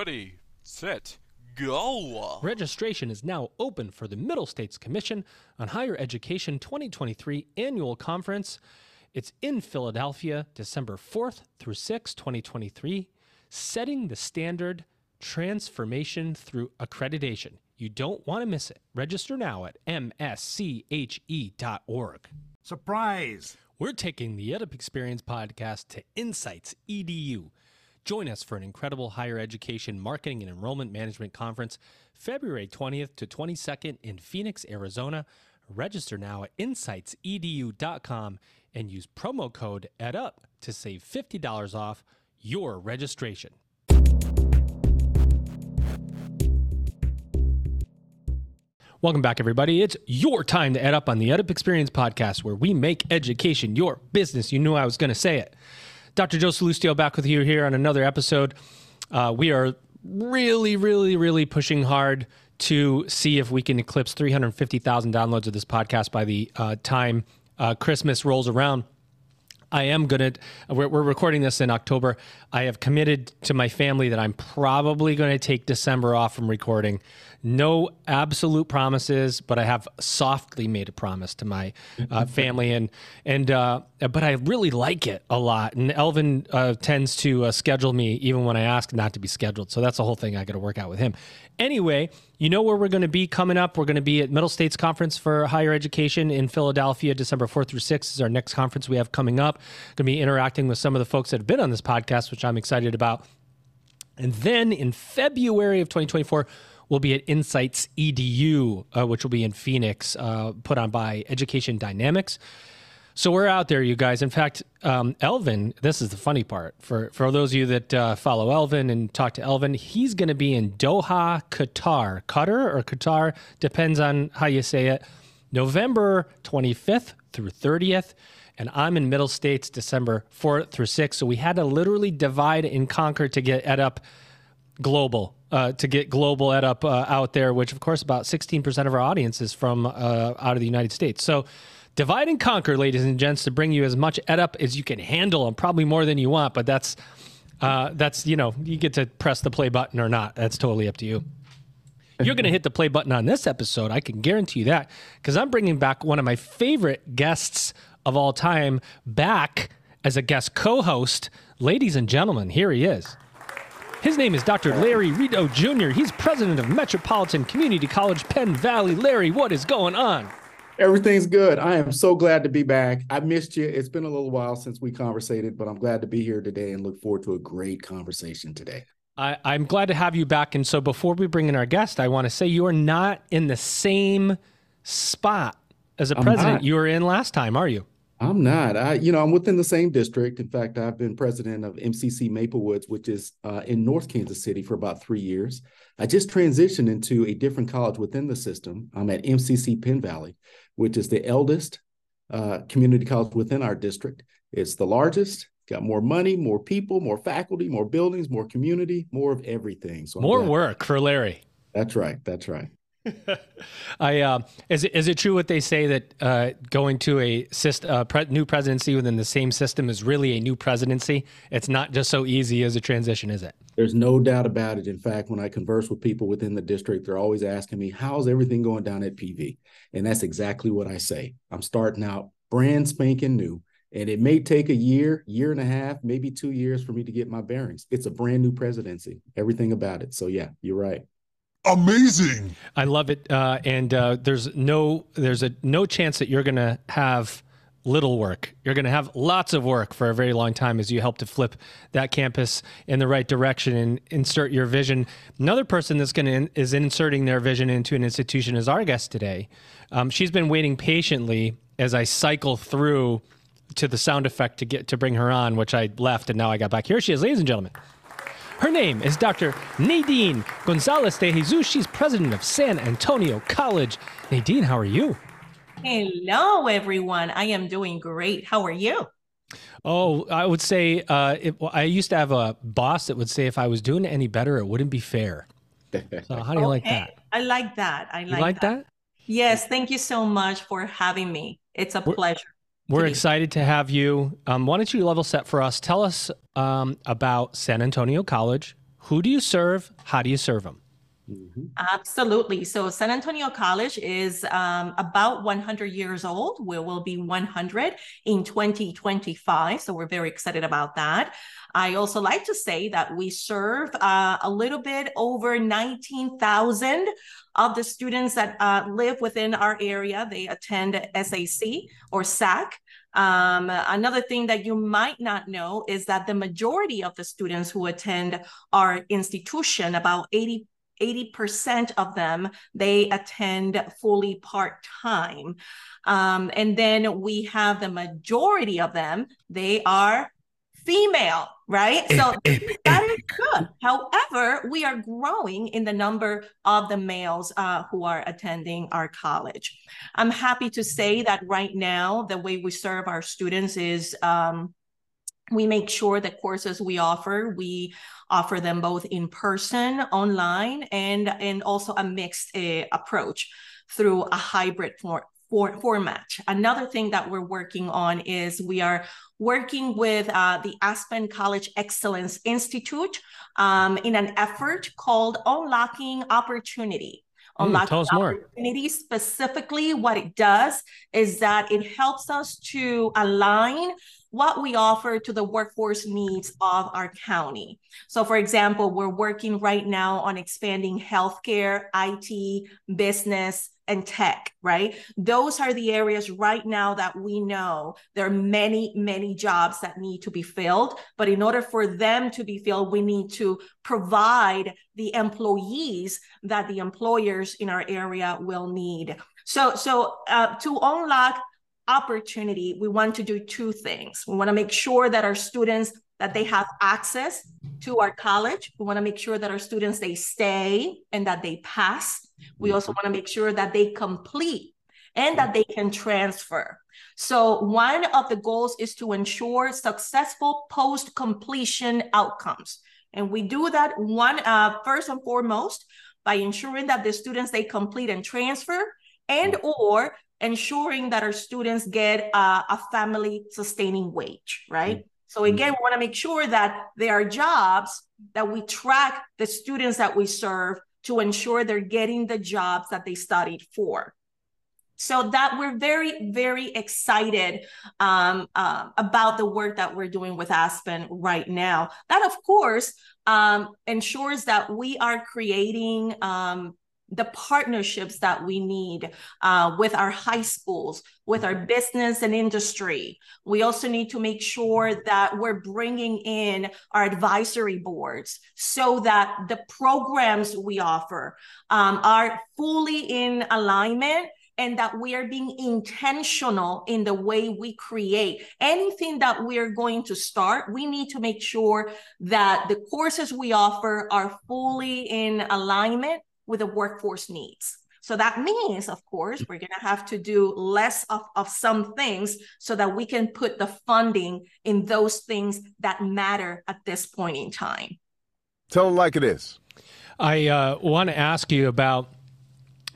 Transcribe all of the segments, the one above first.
Ready, set, go. Registration is now open for the Middle States Commission on Higher Education 2023 annual conference. It's in Philadelphia, December 4th through 6th, 2023, setting the standard transformation through accreditation. You don't want to miss it. Register now at msche.org. Surprise! We're taking the EdUp Experience podcast to Insights EDU. Join us for an incredible higher education marketing and enrollment management conference February 20th to 22nd in Phoenix, Arizona. Register now at insightsedu.com and use promo code EdUp to save $50 off your registration. Welcome back, everybody. It's your time to ed up on the EdUp Experience podcast, where we make education your business. You knew I was going to say it. Dr. Joe Sallustio back with you here on another episode. Uh, we are really, really, really pushing hard to see if we can eclipse 350,000 downloads of this podcast by the uh, time uh, Christmas rolls around. I am going to, we're, we're recording this in October. I have committed to my family that I'm probably going to take December off from recording. No absolute promises, but I have softly made a promise to my uh, family, and and uh, but I really like it a lot. And Elvin uh, tends to uh, schedule me even when I ask not to be scheduled. So that's the whole thing I got to work out with him. Anyway, you know where we're going to be coming up. We're going to be at Middle States Conference for Higher Education in Philadelphia, December 4th through 6th is our next conference we have coming up. Going to be interacting with some of the folks that have been on this podcast, which I'm excited about. And then in February of 2024, we'll be at Insights EDU, uh, which will be in Phoenix, uh, put on by Education Dynamics. So we're out there, you guys. In fact, um, Elvin, this is the funny part for for those of you that uh, follow Elvin and talk to Elvin. He's going to be in Doha, Qatar, Qatar or Qatar depends on how you say it. November 25th through 30th, and I'm in Middle States, December 4th through 6th. So we had to literally divide and conquer to get EdUp global. Uh, to get global EdUp uh, out there, which of course about 16% of our audience is from uh, out of the United States. So divide and conquer, ladies and gents, to bring you as much EdUp as you can handle, and probably more than you want. But that's uh, that's you know you get to press the play button or not. That's totally up to you. You're going to hit the play button on this episode. I can guarantee you that because I'm bringing back one of my favorite guests of all time back as a guest co-host. Ladies and gentlemen, here he is. His name is Dr. Larry Rideaux Jr. He's president of Metropolitan Community College, Penn Valley. Larry, what is going on? Everything's good. I am so glad to be back. I missed you. It's been a little while since we conversated, but I'm glad to be here today and look forward to a great conversation today. I, I'm glad to have you back. And so before we bring in our guest, I want to say you are not in the same spot as a I'm president not. you were in last time, are you? I'm not. I, you know, I'm within the same district. In fact, I've been president of MCC Maplewoods, which is uh, in North Kansas City for about three years. I just transitioned into a different college within the system. I'm at MCC Penn Valley, which is the eldest uh, community college within our district. It's the largest. Got more money, more people, more faculty, more buildings, more community, more of everything. So More work for Larry. That's right. That's right. I uh, is it is it true what they say that uh, going to a syst- uh, pre- new presidency within the same system is really a new presidency? It's not just so easy as a transition, is it? There's no doubt about it. In fact, when I converse with people within the district, they're always asking me, How's everything going down at PV? And that's exactly what I say. I'm starting out brand spanking new. And it may take a year, year and a half, maybe two years for me to get my bearings. It's a brand new presidency, everything about it. So, yeah, you're right. Amazing. I love it, uh, and uh, there's no there's a no chance that you're gonna have little work. You're gonna have lots of work for a very long time as you help to flip that campus in the right direction and insert your vision. Another person that's gonna in, is inserting their vision into an institution is our guest today. Um, she's been waiting patiently as I cycle through to the sound effect to get to bring her on, which I left and now I got back. Here she is, ladies and gentlemen. Her name is Dr. Naydeen Gonzalez de Jesus. She's president of San Antonio College. Naydeen, how are you? Hello, everyone. I am doing great. How are you? Oh, I would say uh, it, well, I used to have a boss that would say if I was doing any better, it wouldn't be fair. So how do you like that? I like that. I You like, like that? Yes, thank you so much for having me. It's a We're- pleasure. We're excited to have you. Um, why don't you level set for us? Tell us um, about San Antonio College, Who do you serve? How do you serve them? Mm-hmm. Absolutely. So San Antonio College is um, about 100 years old. We will be 100 in 2025. So we're very excited about that. I also like to say that we serve uh, a little bit over 19,000 of the students that uh, live within our area. They attend SAC or SAC. Um, another thing that you might not know is that the majority of the students who attend our institution, about 80 80% of them they attend fully part-time. Um, and then we have the majority of them they are female right? So that is good. However we are growing in the number of the males uh, who are attending our college. I'm happy to say that right now the way we serve our students is um, we make sure the courses we offer we offer them both in person online and and also a mixed uh, approach through a hybrid for, format. Another thing that we're working on is we are working with uh, the aspen college excellence institute um, in an effort called unlocking opportunity unlocking mm, tell us more. specifically what it does is that it helps us to align what we offer to the workforce needs of our county. So, for example, we're working right now on expanding healthcare, IT, business, and tech, right? Those are the areas right now that we know there are many, many jobs that need to be filled. But in order for them to be filled, we need to provide the employees that the employers in our area will need. So, so uh, to unlock opportunity, we want to do two things. We want to make sure that our students that they have access to our college. We want to make sure that our students they stay and that they pass. We also want to make sure that they complete and that they can transfer. So one of the goals is to ensure successful post completion outcomes. And we do that one uh, first and foremost by ensuring that the students they complete and transfer and or ensuring that our students get uh, a family sustaining wage, right? Mm-hmm. So again, we want to make sure that there are jobs that we track the students that we serve to ensure they're getting the jobs that they studied for. So that we're very, very excited um, uh, about the work that we're doing with Aspen right now. That, of course, um, ensures that we are creating um, the partnerships that we need uh, with our high schools, with our business and industry. We also need to make sure that we're bringing in our advisory boards so that the programs we offer um, are fully in alignment and that we are being intentional in the way we create anything that we're going to start we need to make sure that the courses we offer are fully in alignment with the workforce needs. So that means, of course, we're going to have to do less of, of some things so that we can put the funding in those things that matter at this point in time. Tell them like it is. I uh, want to ask you about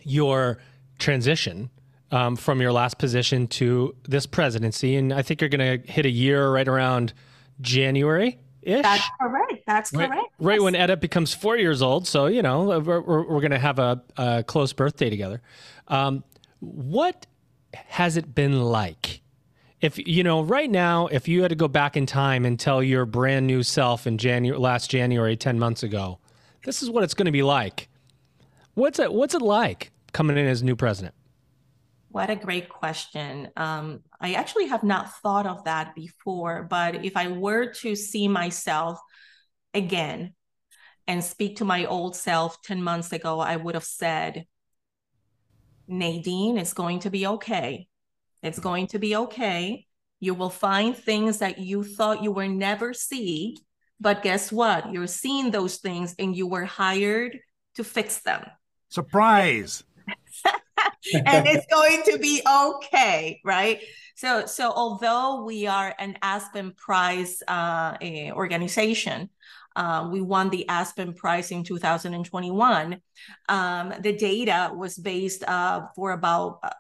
your transition um, from your last position to this presidency. And I think you're going to hit a year right around January ish. That's correct. That's right, correct. Right yes. when Edith becomes four years old. So, you know, we're, we're, we're going to have a, a, close birthday together. Um, what has it been like? If, you know, right now, if you had to go back in time and tell your brand new self in January, last January, 10 months ago, this is what it's going to be like. What's it, what's it like coming in as new president? What a great question. Um, I actually have not thought of that before, but if I were to see myself again and speak to my old self 10 months ago, I would have said, Naydeen, it's going to be okay. It's going to be okay. You will find things that you thought you were never see. But guess what? You're seeing those things and you were hired to fix them. Surprise. and it's going to be okay, right? So, so although we are an Aspen Prize uh, organization, uh, we won the Aspen Prize in 2021. Um, the data was based uh, for about uh,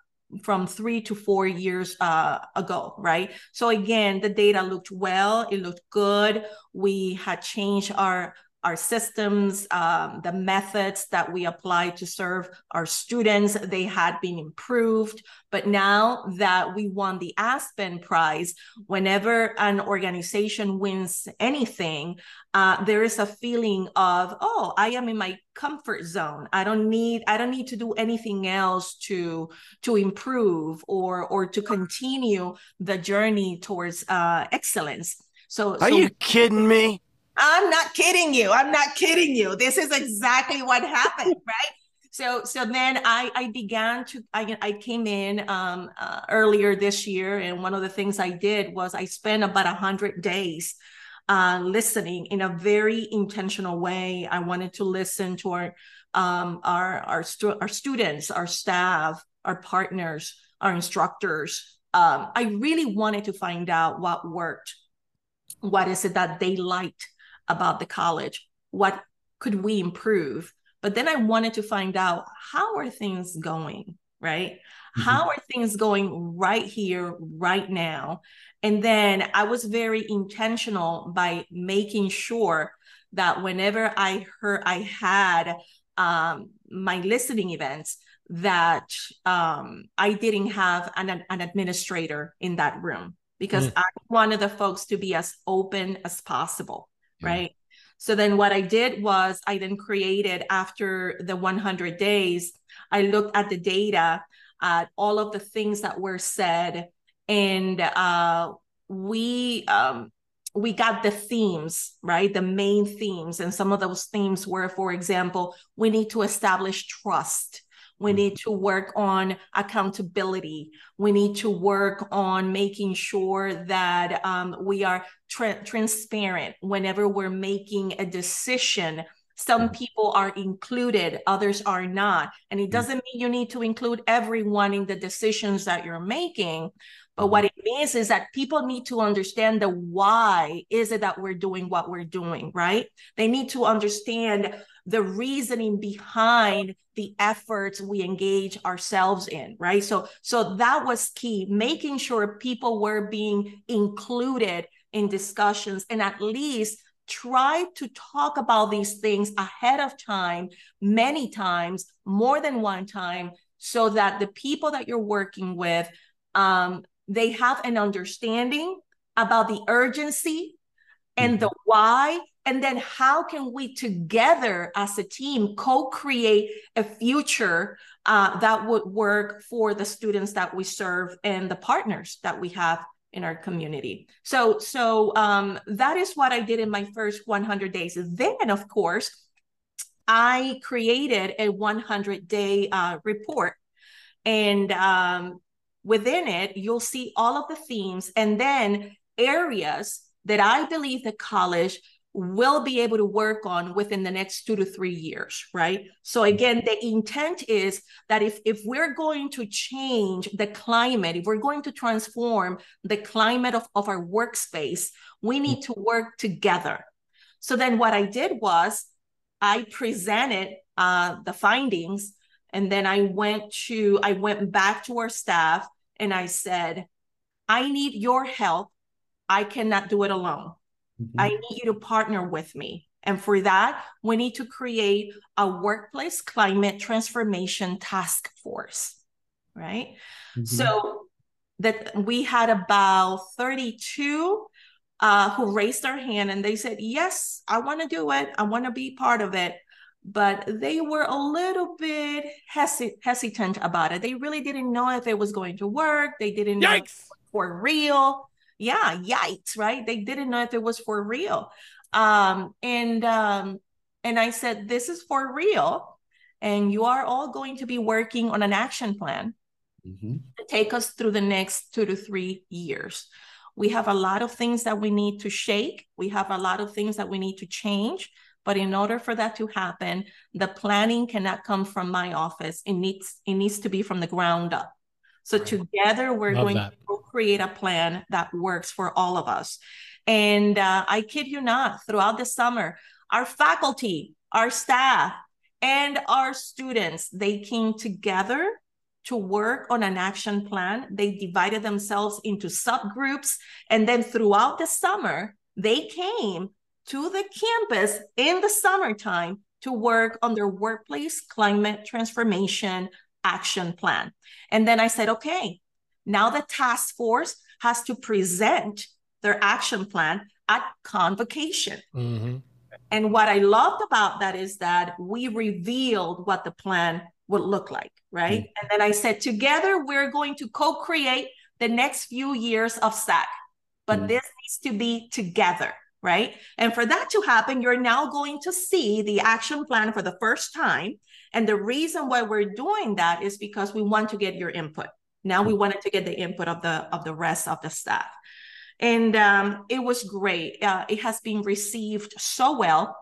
from three to four years uh, ago, right? So again, the data looked well, it looked good. We had changed our our systems, um, the methods that we apply to serve our students, they had been improved. But now that we won the Aspen Prize, whenever an organization wins anything, uh, there is a feeling of, oh, I am in my comfort zone. I don't need, I don't need to do anything else to to improve or or to continue the journey towards uh, excellence. So, are so you kidding me? I'm not kidding you. I'm not kidding you. This is exactly what happened, right? So, so then I, I began to, I, I came in um, uh, earlier this year, and one of the things I did was I spent about a hundred days uh, listening in a very intentional way. I wanted to listen to our, um, our, our, stu- our students, our staff, our partners, our instructors. Um, I really wanted to find out what worked. What is it that they liked? About the college what could we improve but then i wanted to find out how are things going right mm-hmm. how are things going right here right now and then i was very intentional by making sure that whenever i heard i had um, my listening events that um, i didn't have an, an administrator in that room because mm. i wanted the folks to be as open as possible right? So then what I did was I then created after the 100 days, I looked at the data, at all of the things that were said, and uh, we um, we got the themes, right? The main themes, and some of those themes were, for example, we need to establish trust we mm. need to work on accountability. We need to work on making sure that um, we are tra- transparent whenever we're making a decision. Some mm. people are included, others are not. And it mm. doesn't mean you need to include everyone in the decisions that you're making. But what mm-hmm. it means is that people need to understand the why is it that we're doing what we're doing, right? They need to understand the reasoning behind the efforts we engage ourselves in right? So so that was key making sure people were being included in discussions and at least try to talk about these things ahead of time many times more than one time so that the people that you're working with um, they have an understanding about the urgency and the why and then how can we together as a team co-create a future uh, that would work for the students that we serve and the partners that we have in our community? So so um, that is what i did in my first 100 days. Then of course i created a 100 day uh, report. And um, within it you'll see all of the themes and then areas that I believe the college will be able to work on within the next two to three years right? So again the intent is that if if we're going to change the climate if we're going to transform the climate of, of our workspace we need to work together. So then what i did was i presented uh, the findings and then i went to i went back to our staff and i said i need your help. I cannot do it alone. Mm-hmm. I need you to partner with me. And for that, we need to create a workplace climate transformation task force, right? Mm-hmm. So that we had about 32 uh, who raised their hand and they said, Yes, I want to do it. I want to be part of it. But they were a little bit hesi- hesitant about it. They really didn't know if it was going to work. They didn't Yikes. know for real yeah, yikes, right? They didn't know if it was for real. Um, and um, and I said, this is for real. And you are all going to be working on an action plan mm-hmm. to take us through the next two to three years. We have a lot of things that we need to shake. We have a lot of things that we need to change. But in order for that to happen, the planning cannot come from my office. It needs it needs to be from the ground up. So together, we're Love going that. to create a plan that works for all of us. And uh, I kid you not, throughout the summer, our faculty, our staff, and our students, they came together to work on an action plan. They divided themselves into subgroups. And then throughout the summer, they came to the campus in the summertime to work on their workplace climate transformation action plan. And then I said, okay, now the task force has to present their action plan at convocation. Mm-hmm. And what I loved about that is that we revealed what the plan would look like, right? Mm-hmm. And then I said, together, we're going to co create the next few years of SAC, but mm-hmm. this needs to be together right? And for that to happen, you're now going to see the action plan for the first time. And the reason why we're doing that is because we want to get your input. Now we wanted to get the input of the of the rest of the staff, and um, it was great. Uh, it has been received so well.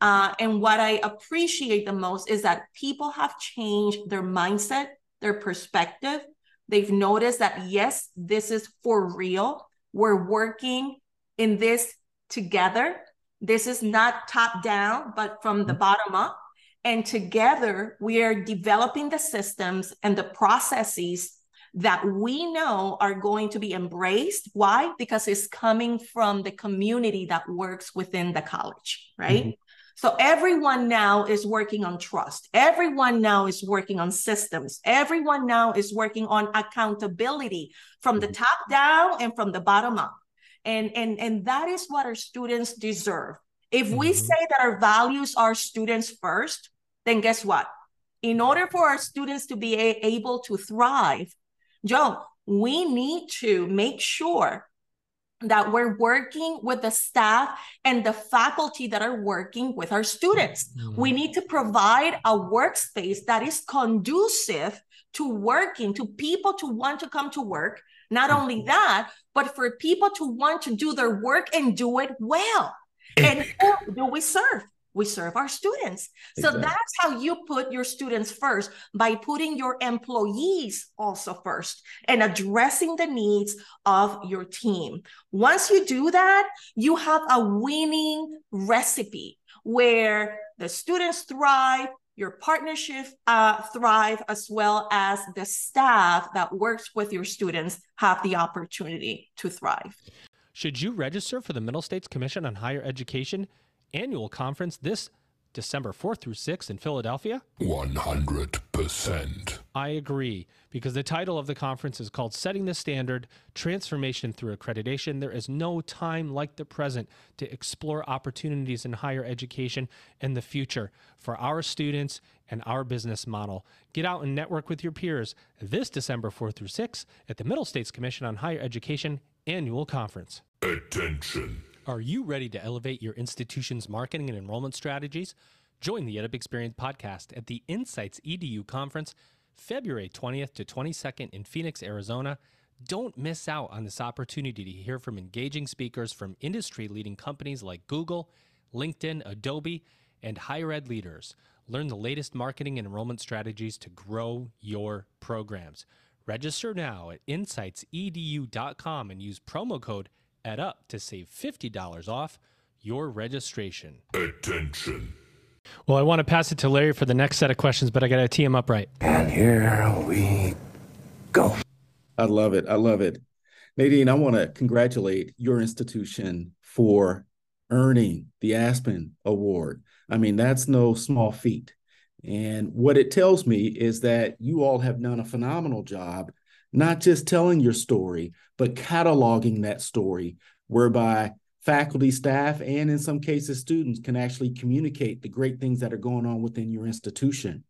Uh, and what I appreciate the most is that people have changed their mindset, their perspective. They've noticed that yes, this is for real. We're working in this together. This is not top down, but from the mm-hmm. bottom up. And together, we are developing the systems and the processes that we know are going to be embraced. Why? Because it's coming from the community that works within the college, right? Mm-hmm. So everyone now is working on trust. Everyone now is working on systems. Everyone now is working on accountability from the mm-hmm. top down and from the bottom up and and and that is what our students deserve if we mm-hmm. say that our values are students first then guess what in order for our students to be a- able to thrive joe we need to make sure that we're working with the staff and the faculty that are working with our students. Mm-hmm. We need to provide a workspace that is conducive to working, to people to want to come to work, not only mm-hmm. that, but for people to want to do their work and do it well. And who do we serve? We serve our students. Exactly. So that's how you put your students first by putting your employees also first and addressing the needs of your team. Once you do that, you have a winning recipe where the students thrive, your partnership uh, thrive as well as the staff that works with your students have the opportunity to thrive. Should you register for the Middle States Commission on Higher Education annual conference this December 4th through 6th in Philadelphia? 100%. I agree, because the title of the conference is called Setting the Standard Transformation Through Accreditation. There is no time like the present to explore opportunities in higher education and the future for our students and our business model. Get out and network with your peers this December 4th through 6th at the Middle States Commission on Higher Education annual conference. Attention. Are you ready to elevate your institution's marketing and enrollment strategies? Join the EdUp Experience podcast at the Insights EDU conference February 20th to 22nd in Phoenix, Arizona. Don't miss out on this opportunity to hear from engaging speakers from industry leading companies like Google, LinkedIn, Adobe, and higher ed leaders. Learn the latest marketing and enrollment strategies to grow your programs. Register now at insightsedu.com and use promo code EdUp to save $50 off your registration. Attention. Well, I want to pass it to Larry for the next set of questions, but I got to tee him up right. And here we go. I love it. I love it. Naydeen, I want to congratulate your institution for earning the Aspen Award. I mean, that's no small feat. And what it tells me is that you all have done a phenomenal job not just telling your story, but cataloging that story, whereby faculty, staff, and in some cases, students can actually communicate the great things that are going on within your institution.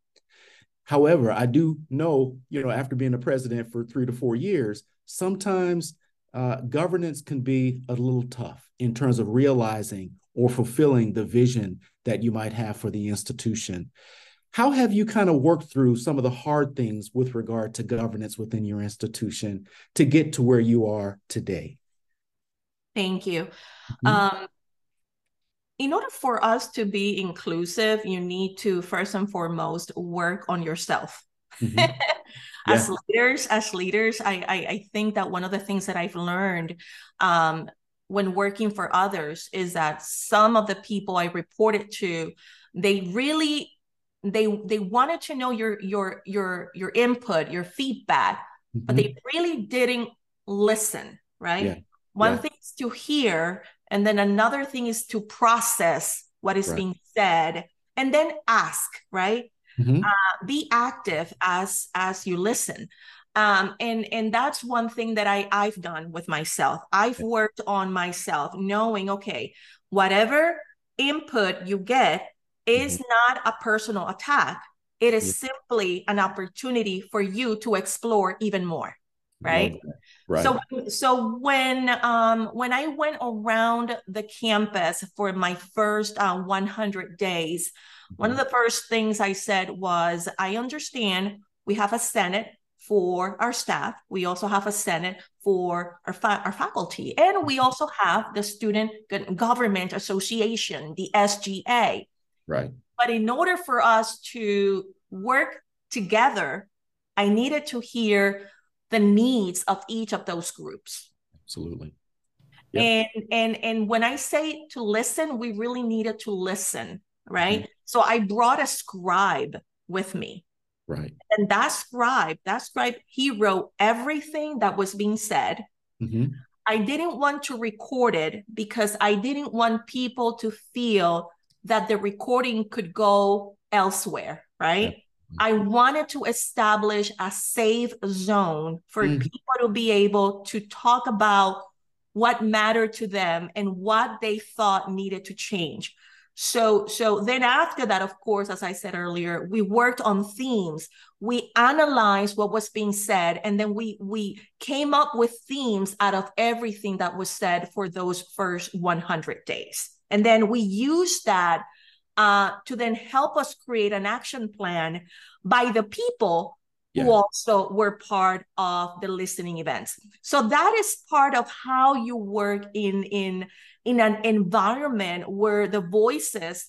However, I do know, you know, after being a president for three to four years, sometimes uh, governance can be a little tough in terms of realizing or fulfilling the vision that you might have for the institution. How have you kind of worked through some of the hard things with regard to governance within your institution to get to where you are today? Thank you. Mm-hmm. Um, in order for us to be inclusive, you need to first and foremost work on yourself. Mm-hmm. as yeah. leaders, as leaders, I, I, I think that one of the things that I've learned um, when working for others is that some of the people I reported to, they really they they wanted to know your your your your input your feedback mm-hmm. but they really didn't listen right yeah. one yeah. thing is to hear And then another thing is to process what is Right. being said and then ask, right? Mhm. Uh, be active as as you listen. Um, and and that's one thing that I I've done with myself. I've worked on myself, knowing okay, whatever input you get is not a personal attack. It is simply an opportunity for you to explore even more, right? Right. So, so when um when I went around the campus for my first uh, 100 days, one of the first things I said was, I understand we have a senate for our staff. We also have a senate for our fa- our faculty, and we also have the Student Government Association, the SGA. Right. But in order for us to work together, I needed to hear the needs of each of those groups. Absolutely. And and and when I say to listen, we really needed to listen, right? So I brought a scribe with me. Right. And that scribe, that scribe, he wrote everything that was being said. Mhm. I didn't want to record it because I didn't want people to feel that the recording could go elsewhere, right? I wanted to establish a safe zone for Mhm. people to be able to talk about what mattered to them and what they thought needed to change. So, so then after that, of course, as I said earlier, we worked on themes. We analyzed what was being said, and then we we came up with themes out of everything that was said for those first 100 days. And then we used that uh, to then help us create an action plan by the people Yeah. who also were part of the listening events. So that is part of how you work in in in an environment where the voices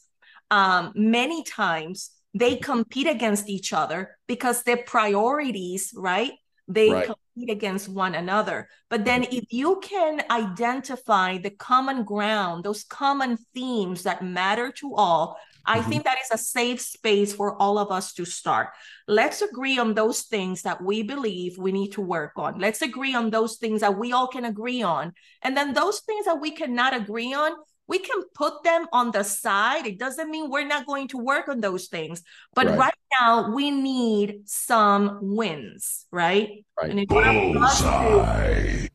um, many times they compete against each other because their priorities, right? They Right. compete against one another. But then if you can identify the common ground, those common themes that matter to all, I Mhm. think that is a safe space for all of us to start. Let's agree on those things that we believe we need to work on. Let's agree on those things that we all can agree on. And then those things that we cannot agree on, we can put them on the side. It doesn't mean we're not going to work on those things. But Right. right, now, we need some wins, right? Right. And in order for us to- Bullseye.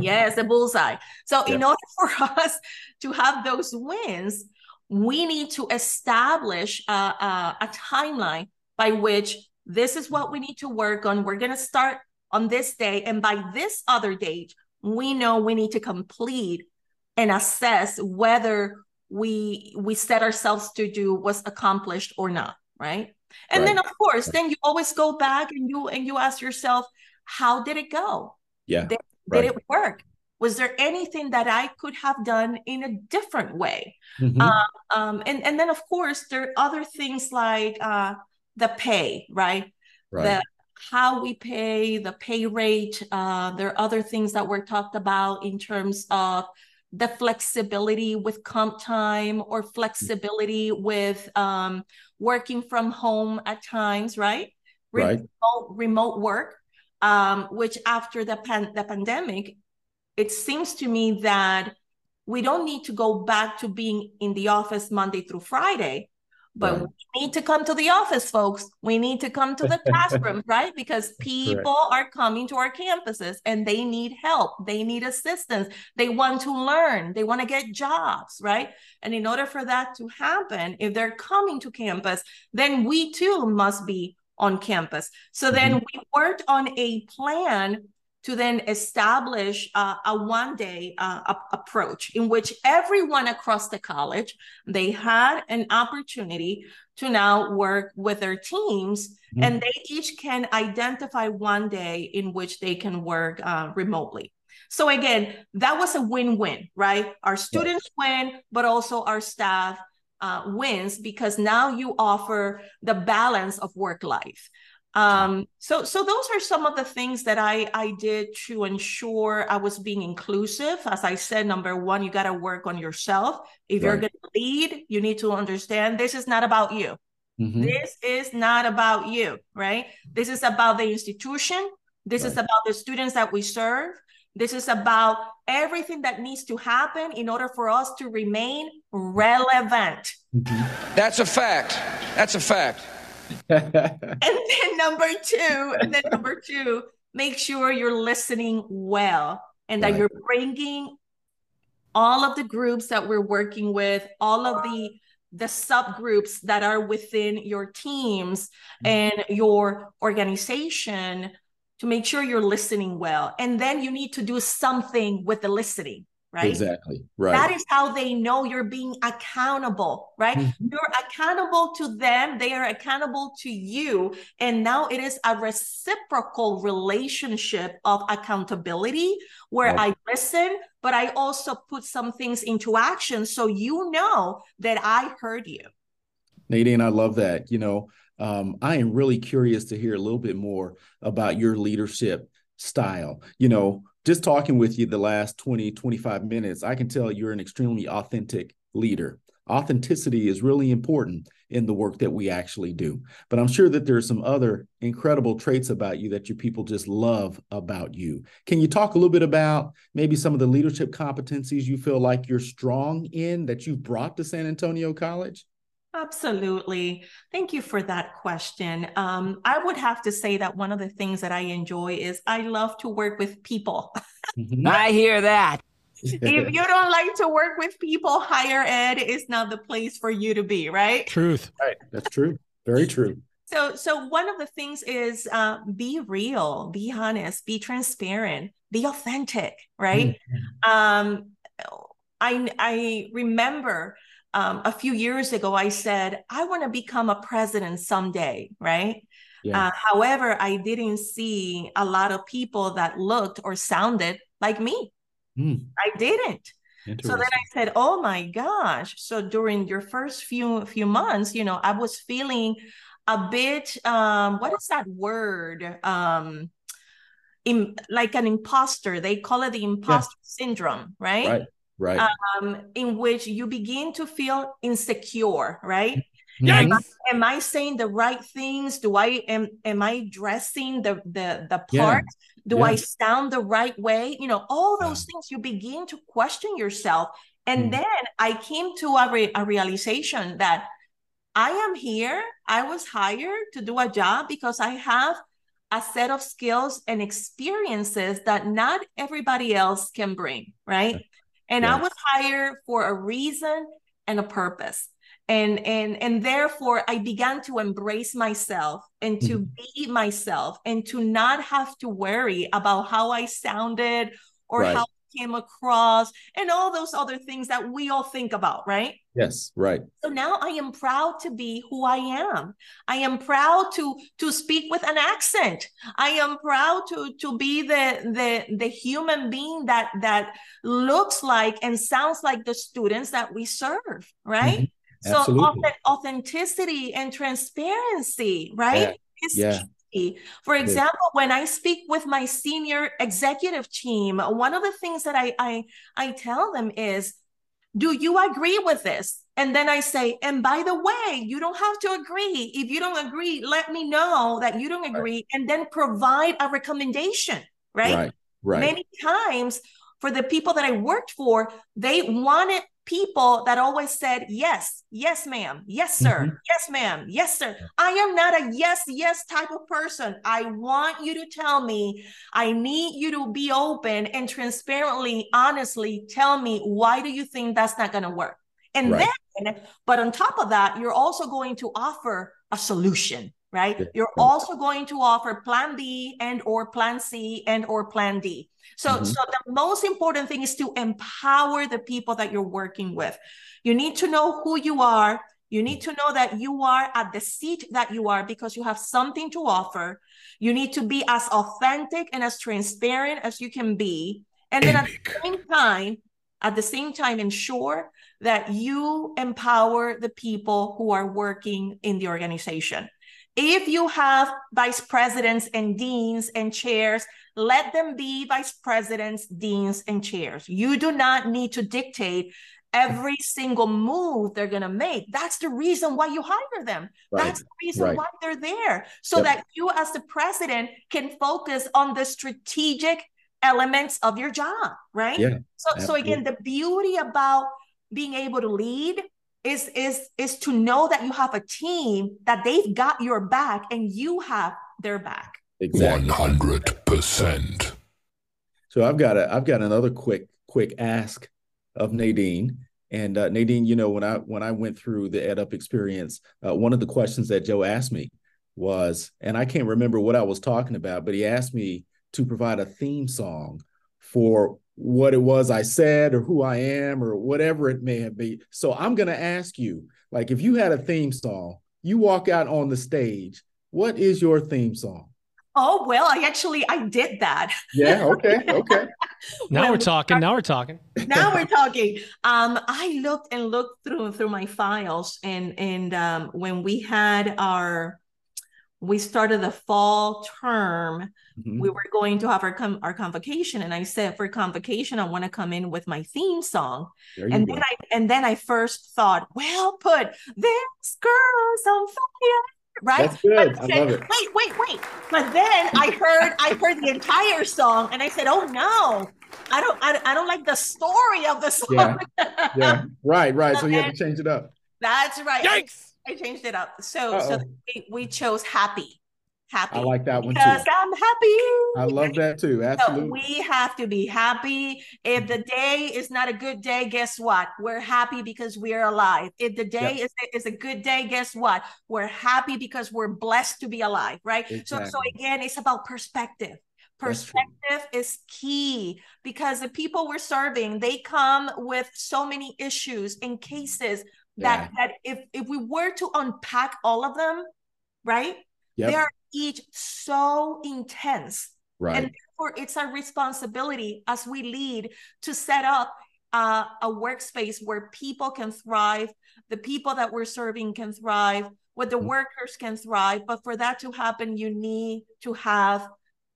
Yes, a bullseye. So in order for us to have those wins, we need to establish a, a, a timeline by which this is what we need to work on. We're going to start on this day, and by this other date, we know we need to complete and assess whether we we set ourselves to do was accomplished or not, right? And then of course, then you always go back and you and you ask yourself, how did it go? Yeah. Did, Right. did it work? Was there anything that I could have done in a different way? Mhm. Um, um, and, and then, of course, there are other things like uh, the pay, right? right. The how we pay, the pay rate. Uh, there are other things that were talked about in terms of the flexibility with comp time or flexibility with um, working from home at times, right? Right. Remote, remote work, um, which after the, pan- the pandemic, it seems to me that we don't need to go back to being in the office Monday through Friday, but Right. we need to come to the office, folks. We need to come to the classrooms, right? Because people are coming to our campuses and they need help. They need assistance. They want to learn. They want to get jobs, right? And in order for that to happen, if they're coming to campus, then we too must be on campus. So then mm-hmm. we worked on a plan to then establish uh, a one day uh, approach in which everyone across the college they had an opportunity to now work with their teams Mhm. and they each can identify one day in which they can work uh, remotely. So again that was a win-win right? Our students win but also our staff uh, wins because now you offer the balance of work life um, so so those are some of the things that I I did to ensure I was being inclusive. As I said, number one, you got to work on yourself. If you're going to lead, you need to understand this is not about you. Mhm. This is not about you, right? This is about the institution. This is about the students that we serve. This is about everything that needs to happen in order for us to remain relevant. That's a fact. That's a fact. And then number two, and then number two, make sure you're listening well and that Right. you're bringing all of the groups that we're working with, all of the the subgroups that are within your teams mm-hmm. and your organization to make sure you're listening well. And then you need to do something with the listening, right? Exactly. Right. That is how they know you're being accountable, right? Mhm. You're accountable to them, they are accountable to you. And now it is a reciprocal relationship of accountability where Right. I listen, but I also put some things into action so you know that I heard you. Naydeen, I love that. You know, um, I am really curious to hear a little bit more about your leadership style. You know, just talking with you the last 20, 25 minutes, I can tell you're an extremely authentic leader. Authenticity is really important in the work that we actually do. But I'm sure that there's some other incredible traits about you that your people just love about you. Can you talk a little bit about maybe some of the leadership competencies you feel like you're strong in that you've brought to San Antonio College? Absolutely. Thank you for that question. Um, I would have to say that one of the things that I enjoy is I love to work with people. I hear that. if you don't like to work with people, higher ed is not the place for you to be, right? Truth. Right. That's true. Very true. So, so one of the things is uh, be real, be honest, be transparent, be authentic, right? Um, I I remember um, a few years ago I said I want to become a president someday, right? Yeah. Uh, however, I didn't see a lot of people that looked or sounded like me. Mm, I didn't. So then I said, "Oh my gosh!" So during your first few few months, you know, I was feeling a bit. Um, what is that word? Um, in, like an imposter. They call it the imposter syndrome, right? right. Right. Um, in which you begin to feel insecure, right? Mhm. Am I saying the right things? Do I am am I dressing the the the Yeah. part? Do I sound the right way? You know, all those things you begin to question yourself. And Mm. then I came to a, re- a realization that I am here. I was hired to do a job because I have a set of skills and experiences that not everybody else can bring, right? And I was hired for a reason and a purpose. And and and therefore I began to embrace myself and to mm-hmm. be myself and to not have to worry about how I sounded or Right. how came across and all those other things that we all think about, right? Yes. Right. So now I am proud to be who I am. I am proud to to speak with an accent. I am proud to to be the the the human being that that looks like and sounds like the students that we serve, right? Mhm. So authenticity and transparency, right? Is Yeah. For example, when I speak with my senior executive team, one of the things that I I, I tell them is do you agree with this? And then I say, and by the way, you don't have to agree. If you don't agree, let me know that you don't agree and then provide a recommendation, right? Right. Right. Many times for the people that I worked for, they wanted people that always said, yes, yes, ma'am, yes, sir, Mhm. yes, ma'am, yes, sir. I am not a yes, yes type of person. I want you to tell me, I need you to be open and transparently, honestly tell me, why do you think that's not going to work? And Right. then, but on top of that, you're also going to offer a solution right? You're also going to offer plan b and or plan c and or plan d. So Mhm. so the most important thing is to empower the people that you're working with. You need to know who you are. You need to know that you are at the seat that you are because you have something to offer. You need to be as authentic and as transparent as you can be. And then at the same time at the same time ensure that you empower the people who are working in the organization if you have vice presidents and deans and chairs, let them be vice presidents, deans, and chairs. You do not need to dictate every single move they're going to make. That's the reason why you hire them. Right. That's the reason Right. why they're there. So Yep. that you, as the president, can focus on the strategic elements of your job, right? Yeah. So so again, the beauty about being able to lead is is is to know that you have a team that they've got your back and you have their back. Exactly. 100%. So I've got a I've got another quick quick ask of Naydeen. And uh, Naydeen, you know, when I when I went through the EdUp experience, uh, one of the questions that Joe asked me was, and I can't remember what I was talking about, but he asked me to provide a theme song for what it was I said or who I am or whatever it may have been. So I'm going to ask you, like, if you had a theme song, you walk out on the stage, what is your theme song? Oh well, I actually I did that. Yeah. Okay. Okay. now When we're talking. Now we're talking. now we're talking. Um, I looked and looked through through my files, and and um, when we had our, we started the fall term. Mhm. We were going to have our com- our convocation, and I said for convocation, I want to come in with my theme song. And go. then I and then I first thought, well, put this girl's on fire, right? That's good. But I love it. Wait, wait, wait. But then I heard I heard the entire song, and I said, oh no, I don't I, I don't like the story of the song. Yeah. Yeah. Right. Right. So you had to change it up. That's right. I- Yikes! I, changed it up. So so we, we chose happy, happy. I like that one too. because I'm happy. I love that too. So Absolutely. we have to be happy. If the day is not a good day, guess what? We're happy because we're alive. If the day is, is a good day, guess what? We're happy because we're blessed to be alive, right? So so again, it's about perspective. Perspective is key because the people we're serving, they come with so many issues and cases that that if if we were to unpack all of them, right? Yep. They are each so intense. right. And therefore, it's our responsibility as we lead to set up uh, a workspace where people can thrive, the people that we're serving can thrive, where the Mhm. workers can thrive. But for that to happen, you need to have,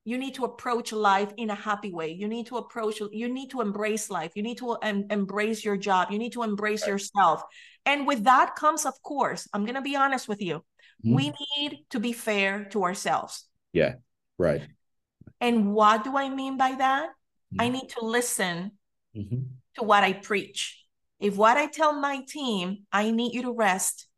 you need to approach life in a happy way. You need to approach, you need to embrace life. You need to em- embrace your job. You need to embrace yourself. And with that comes, of course, I'm going to be honest with you. Mhm. We need to be fair to ourselves. yeah. Right. And what do I mean by that? I Mhm. need to listen Mhm. to what I preach. If what I tell my team, I need you to rest,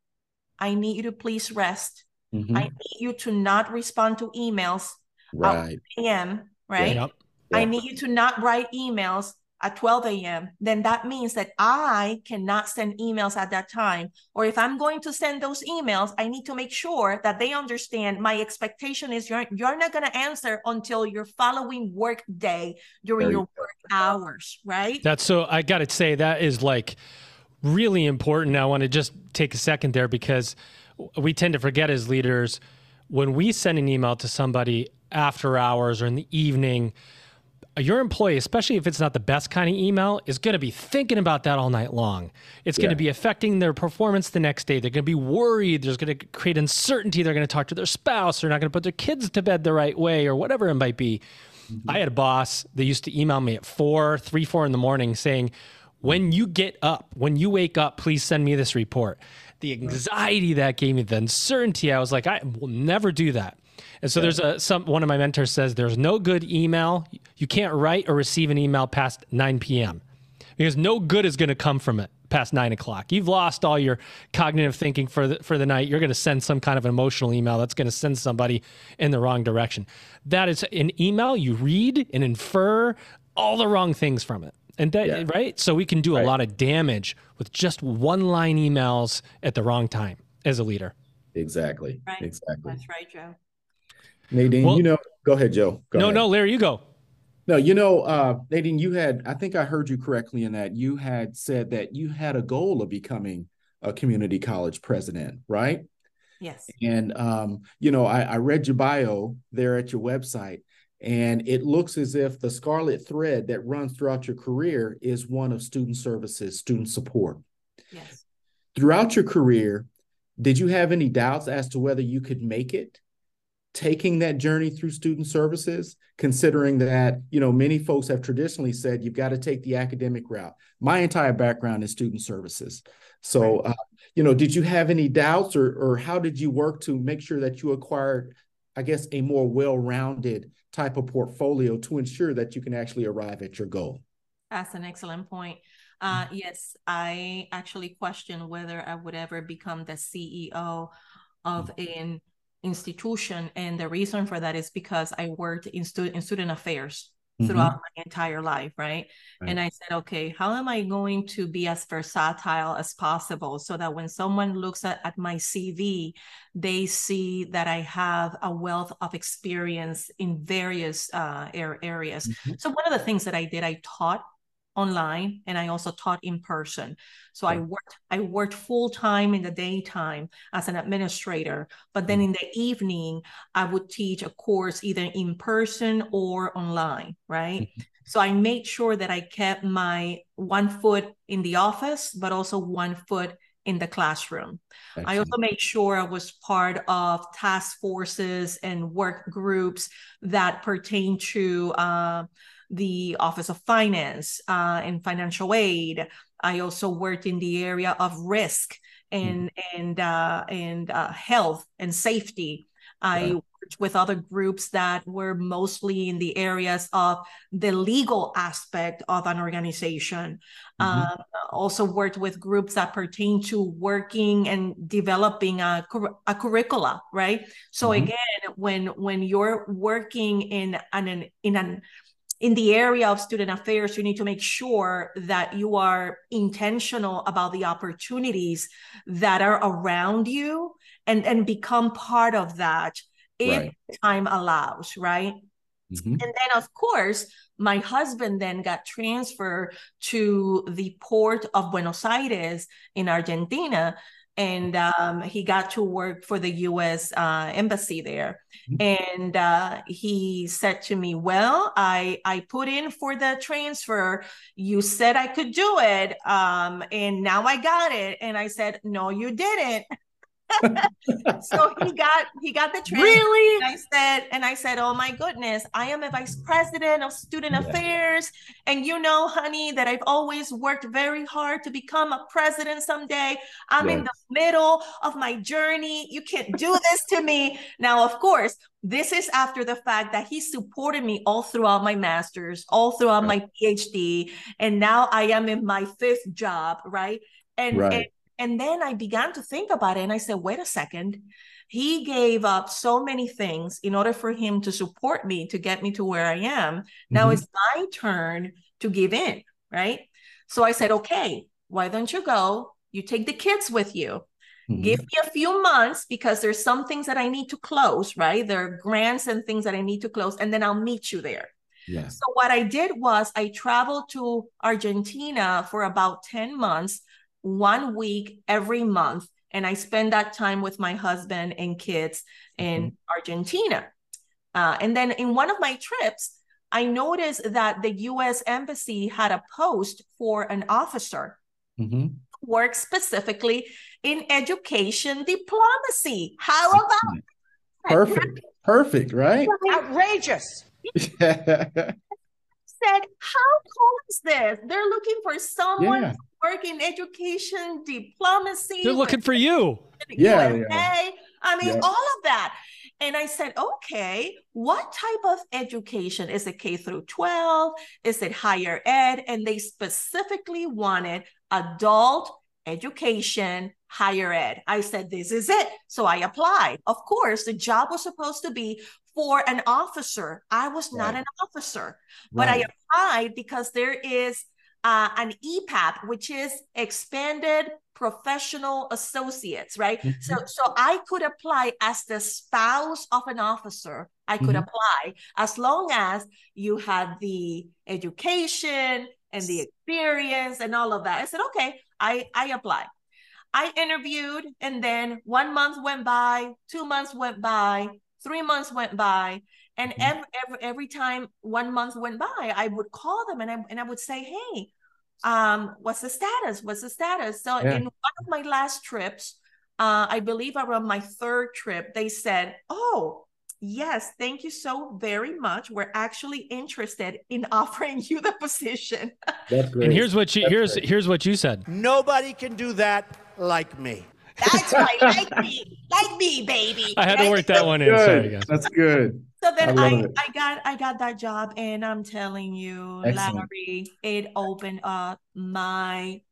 I need you to please rest. Mhm. I need you to not respond to emails Oh, right. a.m., right? Yep. I need you to not write emails at 12 a.m. Then that means that I cannot send emails at that time. Or if I'm going to send those emails, I need to make sure that they understand my expectation is you're, you're not going to answer until your following work day during you your work hours, right? That's so. I got to say that is like really important. I want to just take a second there because we tend to forget as leaders when we send an email to somebody after hours or in the evening. Your employee, especially if it's not the best kind of email, is going to be thinking about that all night long. It's going Yeah. to be affecting their performance the next day. They're going to be worried. There's going to create uncertainty. They're going to talk to their spouse. They're not going to put their kids to bed the right way or whatever it might be. Mm-hmm. I had a boss that used to email me at four, three, four in the morning saying, when you get up, when you wake up, please send me this report. The anxiety that gave me, the uncertainty, I was like, I will never do that. And so there's a some one of my mentors says there's no good email. You can't write or receive an email past 9 p.m. because no good is going to come from it past nine o'clock. You've lost all your cognitive thinking for the for the night. You're going to send some kind of an emotional email that's going to send somebody in the wrong direction. That is an email you read and infer all the wrong things from it. And that Yeah. right? So we can do a lot of damage with just one line emails at the wrong time as a leader. Exactly. Right. Exactly. That's right, Joe. Naydeen, Well- you know, go ahead, Joe. Go no, ahead. no, Larry, you go. No, you know, uh, Naydeen, you had, I think I heard you correctly in that you had said that you had a goal of becoming a community college president, right? Yes. And, um, you know, I, I read your bio there at your website, and it looks as if the scarlet thread that runs throughout your career is one of student services, student support. Yes. Throughout your career, did you have any doubts as to whether you could make it taking that journey through student services considering that you know many folks have traditionally said you've got to take the academic route. My entire background is student services. So uh, you know did you have any doubts or or how did you work to make sure that you acquired I guess, a more well-rounded type of portfolio to ensure that you can actually arrive at your goal. That's an excellent point. Uh, yes, I actually question whether I would ever become the CEO of an institution, and the reason for that is because I worked in, stu- in student affairs throughout mm-hmm. my entire life, right? right? And I said, okay, how am I going to be as versatile as possible so that when someone looks at, at my CV, they see that I have a wealth of experience in various uh, areas. Mm-hmm. So one of the things that I did, I taught online and I also taught in person. So I worked I worked full time in the daytime as an administrator, but then mm. in the evening I would teach a course either in person or online, right? Mm-hmm. So I made sure that I kept my one foot in the office but also one foot in the classroom. Excellent. I also made sure I was part of task forces and work groups that pertain to uh, the Office of Finance uh, and financial aid. I also worked in the area of risk and mm-hmm. and uh, and uh, health and safety. I worked with other groups that were mostly in the areas of the legal aspect of an organization. Mm-hmm. Uh, also worked with groups that pertain to working and developing a, a curricula, right? So mm-hmm. again, when when you're working in an in an in the area of student affairs, you need to make sure that you are intentional about the opportunities that are around you and, and become part of that if right. time allows, right? Mm-hmm. And then, of course, my husband then got transferred to the port of Buenos Aires in Argentina and um, he got to work for the U.S. Uh, embassy there. Mm-hmm. And uh, he said to me, "Well, I I put in for the transfer. You said I could do it, um, and now I got it." And I said, "No, you didn't." so he got he got the transfer. Really? I said, and I said, Oh my goodness, I am a vice president of student yeah. affairs. And you know, honey, that I've always worked very hard to become a president someday. I'm in the middle of my journey. You can't do this to me. Now, of course, this is after the fact that he supported me all throughout my master's, all throughout my PhD. And now I am in my fifth job, right? And, right. and and then I began to think about it and I said, wait a second. He gave up so many things in order for him to support me to get me to where I am. Now mm-hmm. it's my turn to give in, right? So I said, okay, why don't you go? You take the kids with you. Mm-hmm. Give me a few months because there's some things that I need to close, right? There are grants and things that I need to close, and then I'll meet you there. Yeah. So what I did was I traveled to Argentina for about 10 months one week every month. And I spend that time with my husband and kids in mm-hmm. Argentina. Uh, and then in one of my trips, I noticed that the US Embassy had a post for an officer mm-hmm. work specifically in education diplomacy. How about Perfect. Perfect, right? Outrageous. said, How cool is this? They're looking for someone yeah. To work in education, diplomacy. They're looking for you. Yeah, yeah. I mean, yeah. all of that. And I said, okay, what type of education? Is it K through 12? Is it higher ed? And they specifically wanted adult education, higher ed. I said, this is it. So I applied. Of course, the job was supposed to be for an officer. I was not an officer, but right. I applied because there is uh, an EPAP, which is expanded professional associates, right? Mm-hmm. So, so I could apply as the spouse of an officer. I could mm-hmm. apply as long as you had the education and the experience and all of that. I said, okay, I I applied. I interviewed, and then one month went by, two months went by, three months went by and mm-hmm. every, every, every time one month went by i would call them and I, and I would say hey um, what's the status what's the status so yeah. in one of my last trips uh, i believe around my third trip they said oh yes thank you so very much we're actually interested in offering you the position That's great. and here's what you That's here's great. here's what you said nobody can do that like me That's right, like me, like me, baby. I had to right? work that one in. Sorry, guys. That's good. So then I I. I got I got that job and I'm telling you, Excellent. Larry, it opened up my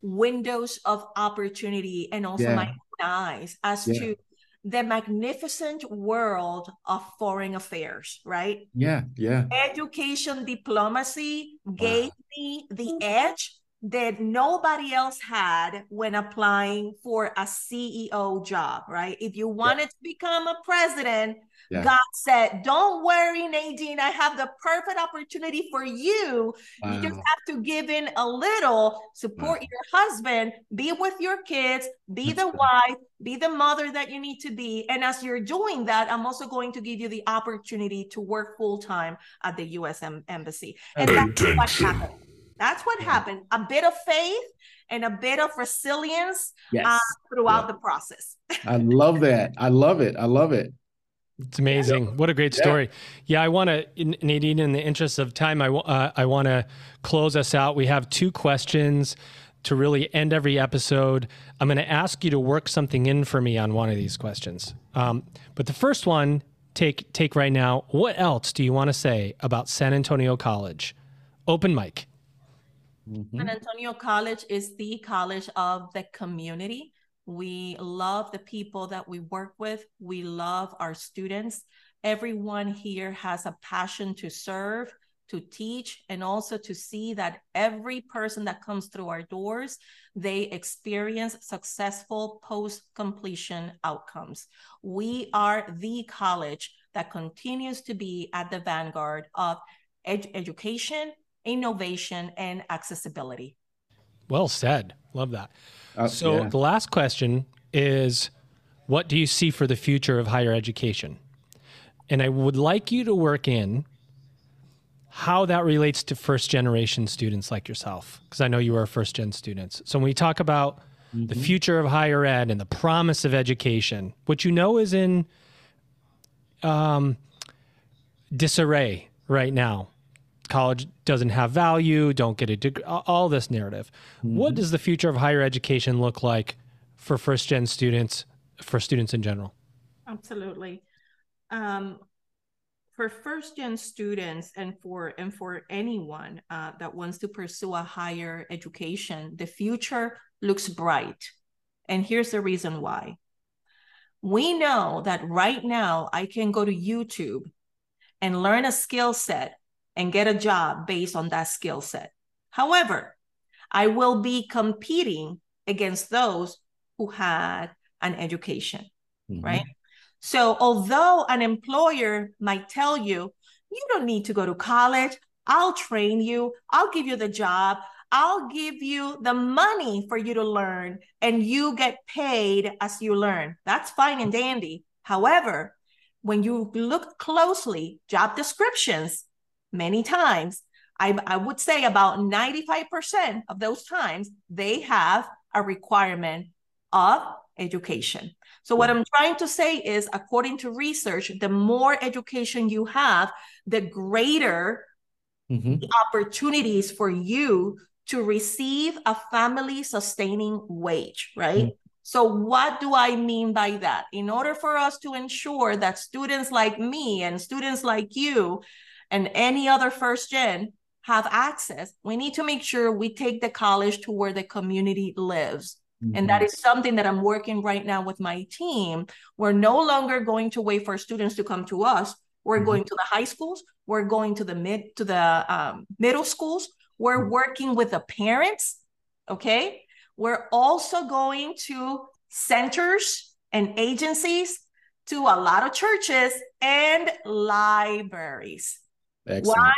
windows of opportunity and also Yeah. my eyes as Yeah. to the magnificent world of foreign affairs, right? Yeah, yeah. Education diplomacy gave me the edge that nobody else had when applying for a CEO job, right? If you wanted to become a president, Yeah. God said, Don't worry, Naydeen, I have the perfect opportunity for you. You just have to give in a little, support your husband, be with your kids, be the wife, be the mother that you need to be. And as you're doing that, I'm also going to give you the opportunity to work full time at the US Embassy. And that's what happened. That's what happened. A bit of faith and a bit of resilience Yes. uh, throughout Yeah. the process. I love that. I love it. I love it. It's amazing. What a great story. Yeah, I want to, Naydeen, in the interest of time, I, uh, I want to close us out. We have two questions to really end every episode. I'm going to ask you to work something in for me on one of these questions. Um, but the first one, take take right now. What else do you want to say about San Antonio College? Open mic. Mhm. San Antonio College is the college of the community. We love the people that we work with. We love our students. Everyone here has a passion to serve, to teach, and also to see that every person that comes through our doors, they experience successful post-completion outcomes. We are the college that continues to be at the vanguard of ed- education, innovation, and accessibility. Well said. Love that. Uh, So yeah. the last question is what do you see for the future of higher education? And I would like you to work in how that relates to first generation students like yourself because I know you are first gen students. So when we talk about the future of higher ed and the promise of education, what you know is in um, disarray right now. College doesn't have value, don't get a degree, all this narrative. What does the future of higher education look like for first gen students, for students in general? Absolutely. Um, for first gen students and for and for anyone uh, that wants to pursue a higher education, the future looks bright. And here's the reason why. We know that right now I can go to YouTube and learn a skill set and get a job based on that skill set. However, I will be competing against those who had an education Mhm. right? So, although an employer might tell you, you don't need to go to college, I'll train you, I'll give you the job, I'll give you the money for you to learn, and you get paid as you learn. That's fine and dandy. However, when you look closely, job descriptions, many times, I, I would say about 95% of those times, they have a requirement of education. So, what I'm trying to say is, according to research, the more education you have, the greater Mhm. the opportunities for you to receive a family sustaining wage, right? So, what do I mean by that? In order for us to ensure that students like me and students like you and any other first gen have access, we need to make sure we take the college to where the community lives. And that is something that I'm working right now with my team. We're no longer going to wait for students to come to us. We're Mhm. going to the high schools. We're going to the mid to the um, middle schools. We're Mhm. working with the parents. Okay. We're also going to centers and agencies, to a lot of churches and libraries. Excellent. Why?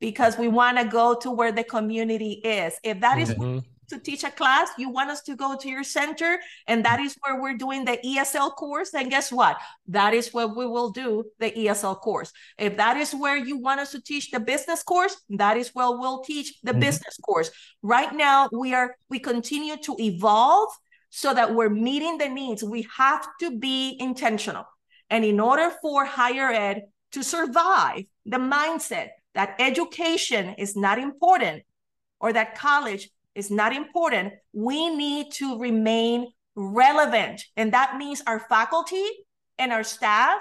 Because we want to go to where the community is. If that is Mhm. to teach a class, you want us to go to your center, and that is where we're doing the ESL course, then guess what? That is where we will do the ESL course. If that is where you want us to teach the business course, that is where we'll teach the Mhm. business course. Right now, we are we continue to evolve so that we're meeting the needs. We have to be intentional. And in order for higher ed to survive, the mindset that education is not important or that college is not important, we need to remain relevant. And that means our faculty and our staff,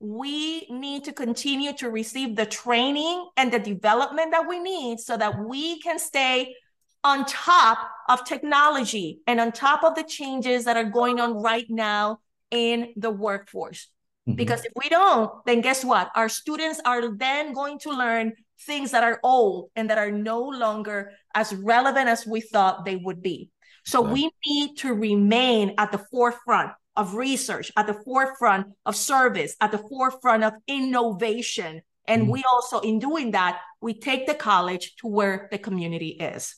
we need to continue to receive the training and the development that we need so that we can stay on top of technology and on top of the changes that are going on right now in the workforce. Mm-hmm. Because if we don't, then guess what? Our students are then going to learn things that are old and that are no longer as relevant as we thought they would be. So right. we need to remain at the forefront of research, at the forefront of service, at the forefront of innovation. And mm-hmm. we also, in doing that, we take the college to where the community is.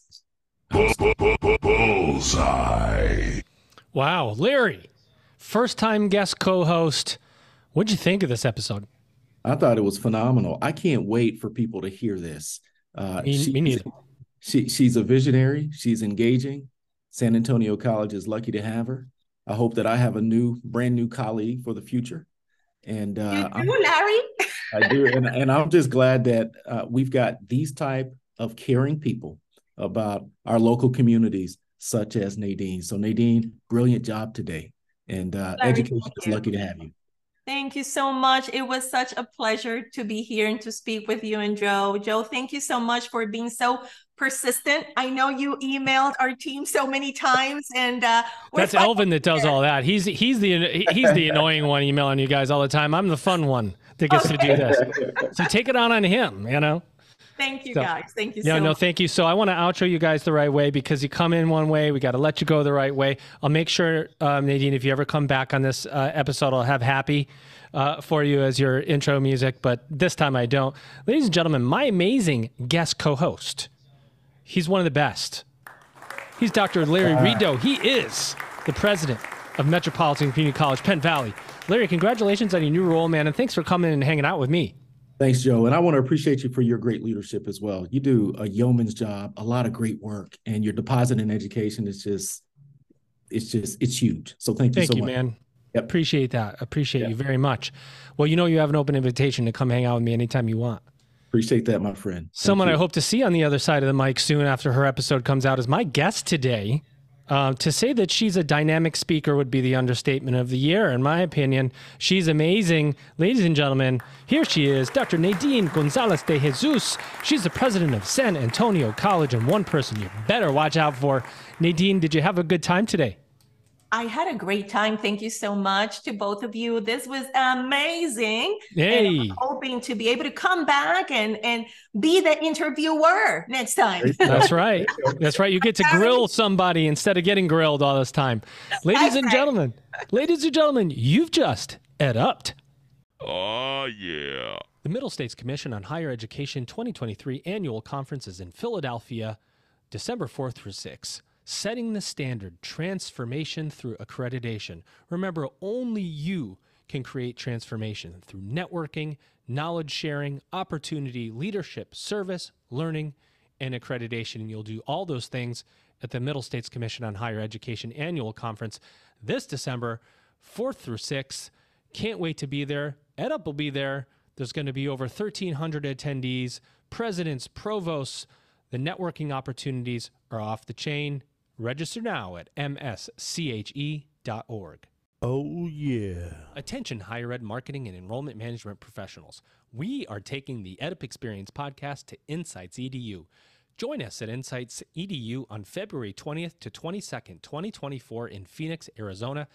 Bullseye. Wow, Larry, first time guest co host. What'd you think of this episode? I thought it was phenomenal. I can't wait for people to hear this. Uh, me, she, me neither. She, she's a visionary. She's engaging. San Antonio College is lucky to have her. I hope that I have a new, brand new colleague for the future. And uh, you do, Larry. I do, and, and I'm just glad that uh, we've got these type of caring people about our local communities, such as Naydeen. So Naydeen, brilliant job today, and uh, education is lucky to have you. Thank you so much. It was such a pleasure to be here and to speak with you and Joe. Joe, thank you so much for being so persistent. I know you emailed our team so many times, and uh, that's Elvin that does all that. He's he's the he's the annoying one emailing you guys all the time. I'm the fun one that gets okay. to do this. So take it on on him. You know. Thank you, so, guys. Thank you. Yeah, so no, no, thank you. So I want to outro you guys the right way because you come in one way, we got to let you go the right way. I'll make sure, um, Naydeen, if you ever come back on this uh, episode, I'll have happy uh, for you as your intro music. But this time I don't. Ladies and gentlemen, my amazing guest co-host. He's one of the best. He's Dr. Larry uh, Rideaux. He is the president of Metropolitan Community College, Penn Valley. Larry, congratulations on your new role, man, and thanks for coming and hanging out with me. Thanks, Joe. And I want to appreciate you for your great leadership as well. You do a yeoman's job, a lot of great work, and your deposit in education is just, it's just, it's huge. So thank you thank so you, much. man. Yep. Appreciate that. Appreciate yep. you very much. Well, you know, you have an open invitation to come hang out with me anytime you want. Appreciate that, my friend. Thank Someone you. I hope to see on the other side of the mic soon after her episode comes out is my guest today. Uh, to say that she's a dynamic speaker would be the understatement of the year, in my opinion. She's amazing. Ladies and gentlemen, here she is, Dr. Naydeen Gonzalez de Jesus. She's the president of San Antonio College and one person you better watch out for. Naydeen, did you have a good time today? I had a great time. Thank you so much to both of you. This was amazing. Hey. hoping to be able to come back and and be the interviewer next time. That's right. That's right. You get to grill somebody instead of getting grilled all this time. Ladies and gentlemen, ladies and gentlemen, you've just ed upped. Oh yeah. The Middle States Commission on Higher Education 2023 annual conference is in Philadelphia, December 4th through 6th setting the standard transformation through accreditation. Remember, only you can create transformation through networking, knowledge sharing, opportunity, leadership, service, learning, and accreditation. And you'll do all those things at the Middle States Commission on Higher Education annual conference this December, 4th through 6th. Can't wait to be there. EdUp will be there. There's going to be over 1,300 attendees, presidents, provosts. The networking opportunities are off the chain. Register now at msche.org. Oh, yeah. Attention, higher ed marketing and enrollment management professionals. We are taking the EdUp Experience podcast to Insights EDU. Join us at Insights EDU on February 20th to 22nd, 2024, in Phoenix, Arizona.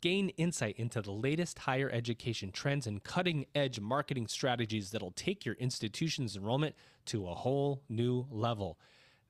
Gain insight into the latest higher education trends and cutting edge marketing strategies that'll take your institution's enrollment to a whole new level.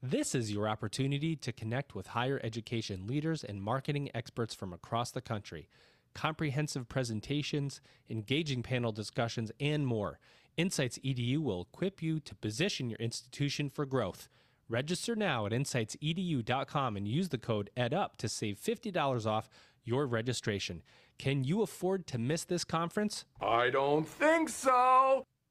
This is your opportunity to connect with higher education leaders and marketing experts from across the country. Comprehensive presentations, engaging panel discussions, and more. Insights EDU will equip you to position your institution for growth. Register now at insightsedu.com and use the code EDUP to save $50 off your registration. Can you afford to miss this conference? I don't think so.